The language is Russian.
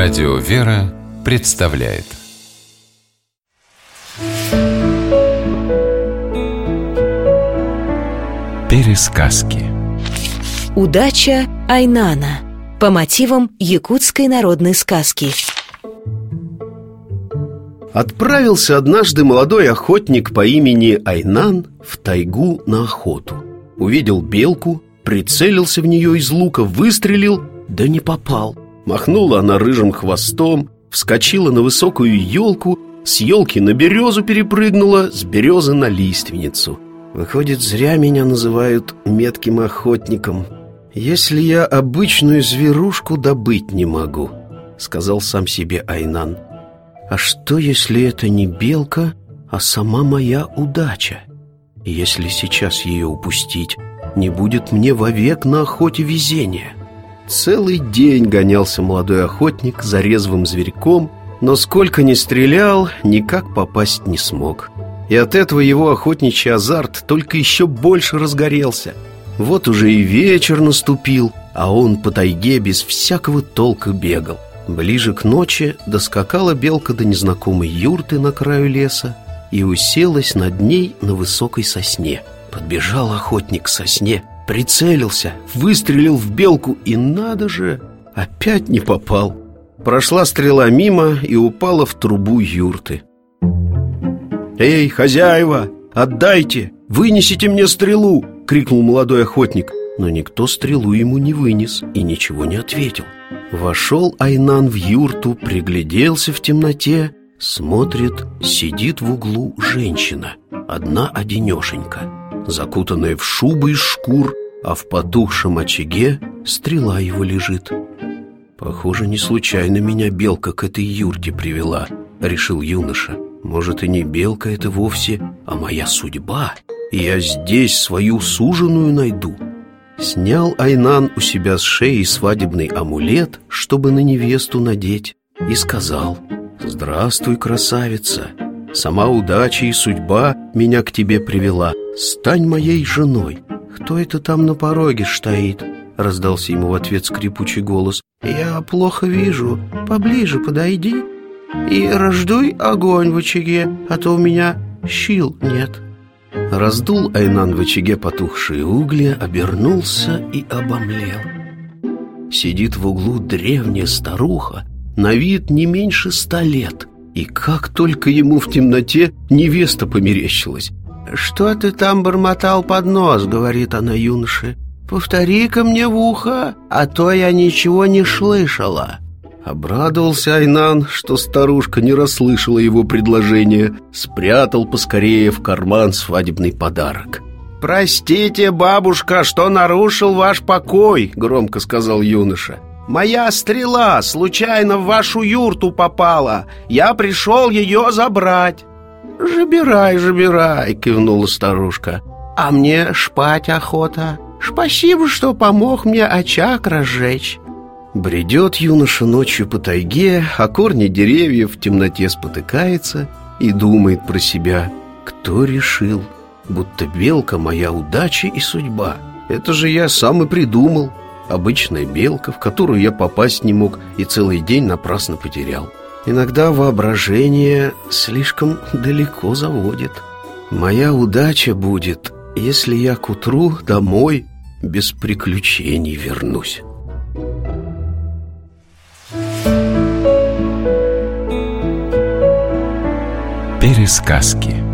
Радио «Вера» представляет. Пересказки. Удача Айнана. По мотивам якутской народной сказки. Отправился однажды молодой охотник по имени Айнан в тайгу на охоту. Увидел белку, прицелился в нее из лука, выстрелил, да не попал Махнула она рыжим хвостом, вскочила на высокую елку С елки на березу перепрыгнула, с березы на лиственницу. Выходит, зря меня называют метким охотником. Если я обычную зверушку добыть не могу Сказал сам себе Айнан. А что, если это не белка, а сама моя удача? Если сейчас ее упустить, не будет мне вовек на охоте везения Целый день гонялся молодой охотник за резвым зверьком Но сколько ни стрелял, никак попасть не смог. И от этого его охотничий азарт только еще больше разгорелся. Вот уже и вечер наступил, а он по тайге без всякого толка бегал. Ближе к ночи доскакала белка до незнакомой юрты на краю леса И уселась над ней на высокой сосне. Подбежал охотник к сосне Прицелился, выстрелил в белку и, надо же, опять не попал. Прошла стрела мимо и упала в трубу юрты. «Эй, хозяева, отдайте, вынесите мне стрелу!» — крикнул молодой охотник. Но никто стрелу ему не вынес и ничего не ответил. Вошел Айнан в юрту, пригляделся в темноте Смотрит, сидит в углу женщина, одна одинешенька Закутанная в шубы из шкур, а в потухшем очаге стрела его лежит. Похоже, не случайно меня белка к этой юрте привела, решил юноша. Может, и не белка это вовсе, а моя судьба. Я здесь свою суженую найду Снял Айнан у себя с шеи свадебный амулет, чтобы на невесту надеть И сказал «Здравствуй, красавица! Сама удача и судьба меня к тебе привела Стань моей женой!» «Кто это там на пороге стоит?» Раздался ему в ответ скрипучий голос «Я плохо вижу, поближе подойди И раздуй огонь в очаге, а то у меня щил нет» Раздул Айнан в очаге потухшие угли, обернулся и обомлел Сидит в углу древняя старуха, на вид не меньше ста лет И как только ему в темноте невеста померещилась «Что ты там бормотал под нос?» — говорит она юноше. «Повтори-ка мне в ухо, а то я ничего не слышала». Обрадовался Айнан, что старушка не расслышала его предложение, спрятал поскорее в карман свадебный подарок. «Простите, бабушка, что нарушил ваш покой», — громко сказал юноша. «Моя стрела случайно в вашу юрту попала. Я пришел ее забрать». «Забирай, забирай», — кивнула старушка. «А мне шпать охота. Спасибо, что помог мне очаг разжечь». Бредет юноша ночью по тайге, а корни деревьев в темноте спотыкается и думает про себя. Кто решил, будто белка моя удача и судьба? Это же я сам и придумал. Обычная белка, в которую я попасть не мог и целый день напрасно потерял. Иногда воображение слишком далеко заводит. Моя удача будет, если я к утру домой без приключений вернусь. Пересказки